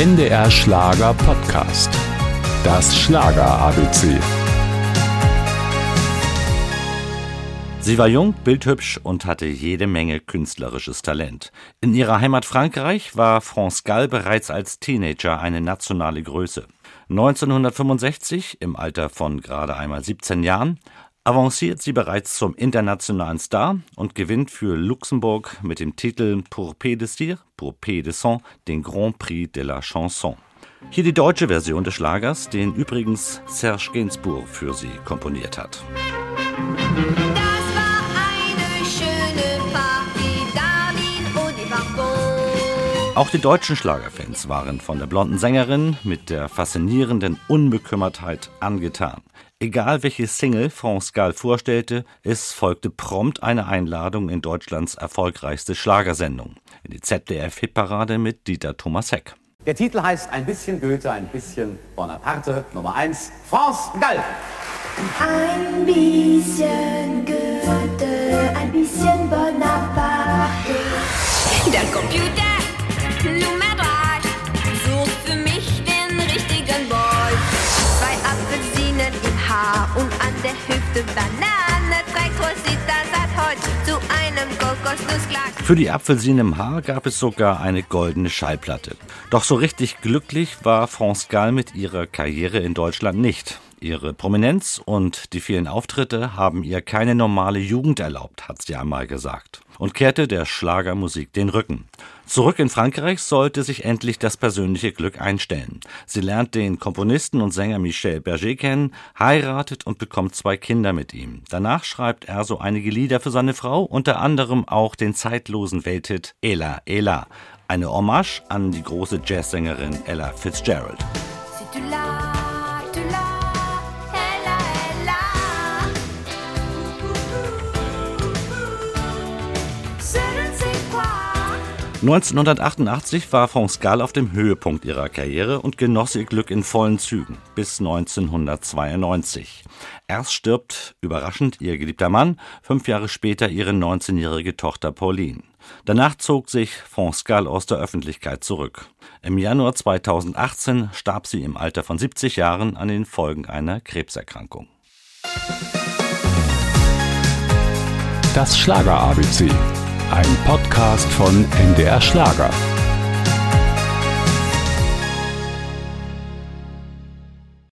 NDR Schlager Podcast. Das Schlager ABC. Sie war jung, bildhübsch und hatte jede Menge künstlerisches Talent. In ihrer Heimat Frankreich war France Gall bereits als Teenager eine nationale Größe. 1965, im Alter von gerade einmal 17 Jahren, avanciert sie bereits zum internationalen Star und gewinnt für Luxemburg mit dem Titel Pour P de Cire, Pour P de Son den Grand Prix de la Chanson. Hier die deutsche Version des Schlagers, den übrigens Serge Gainsbourg für sie komponiert hat. Auch die deutschen Schlagerfans waren von der blonden Sängerin mit der faszinierenden Unbekümmertheit angetan. Egal welche Single France Gall vorstellte, es folgte prompt eine Einladung in Deutschlands erfolgreichste Schlagersendung, in die ZDF-Hitparade mit Dieter Thomas Heck. Der Titel heißt Ein bisschen Goethe, ein bisschen Bonaparte. Nummer 1, France Gall. Ein bisschen Goethe, ein bisschen Bonaparte. Der Computer Nummer Für die Apfelsine im Haar gab es sogar eine goldene Schallplatte. Doch so richtig glücklich war France Gall mit ihrer Karriere in Deutschland nicht. Ihre Prominenz und die vielen Auftritte haben ihr keine normale Jugend erlaubt, hat sie einmal gesagt, und kehrte der Schlagermusik den Rücken. Zurück in Frankreich sollte sich endlich das persönliche Glück einstellen. Sie lernt den Komponisten und Sänger Michel Berger kennen, heiratet und bekommt zwei Kinder mit ihm. Danach schreibt er so einige Lieder für seine Frau, unter anderem auch den zeitlosen Welthit Ella Ella, eine Hommage an die große Jazzsängerin Ella Fitzgerald. 1988 war Gall auf dem Höhepunkt ihrer Karriere und genoss ihr Glück in vollen Zügen bis 1992. Erst stirbt überraschend ihr geliebter Mann, fünf Jahre später ihre 19-jährige Tochter Pauline. Danach zog sich Gall aus der Öffentlichkeit zurück. Im Januar 2018 starb sie im Alter von 70 Jahren an den Folgen einer Krebserkrankung. Das Schlager ABC. Ein Podcast von NDR Schlager.